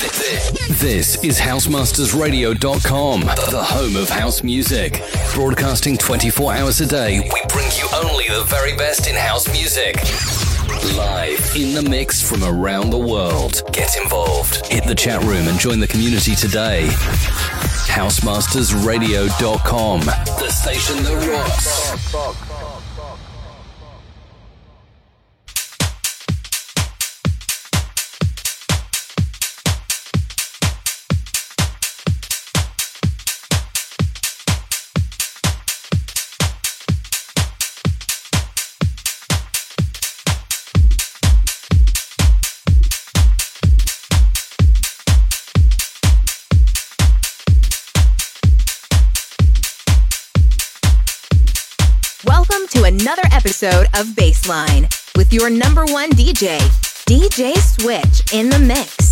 This is HousemastersRadio.com, the home of house music. Broadcasting 24 hours a day, we bring you only the very best in house music. Live in the mix from around the world. Get involved. Hit the chat room and join the community today. HousemastersRadio.com, the station that rocks. Episode of Baseline with your number one DJ, DJ Switch in the mix.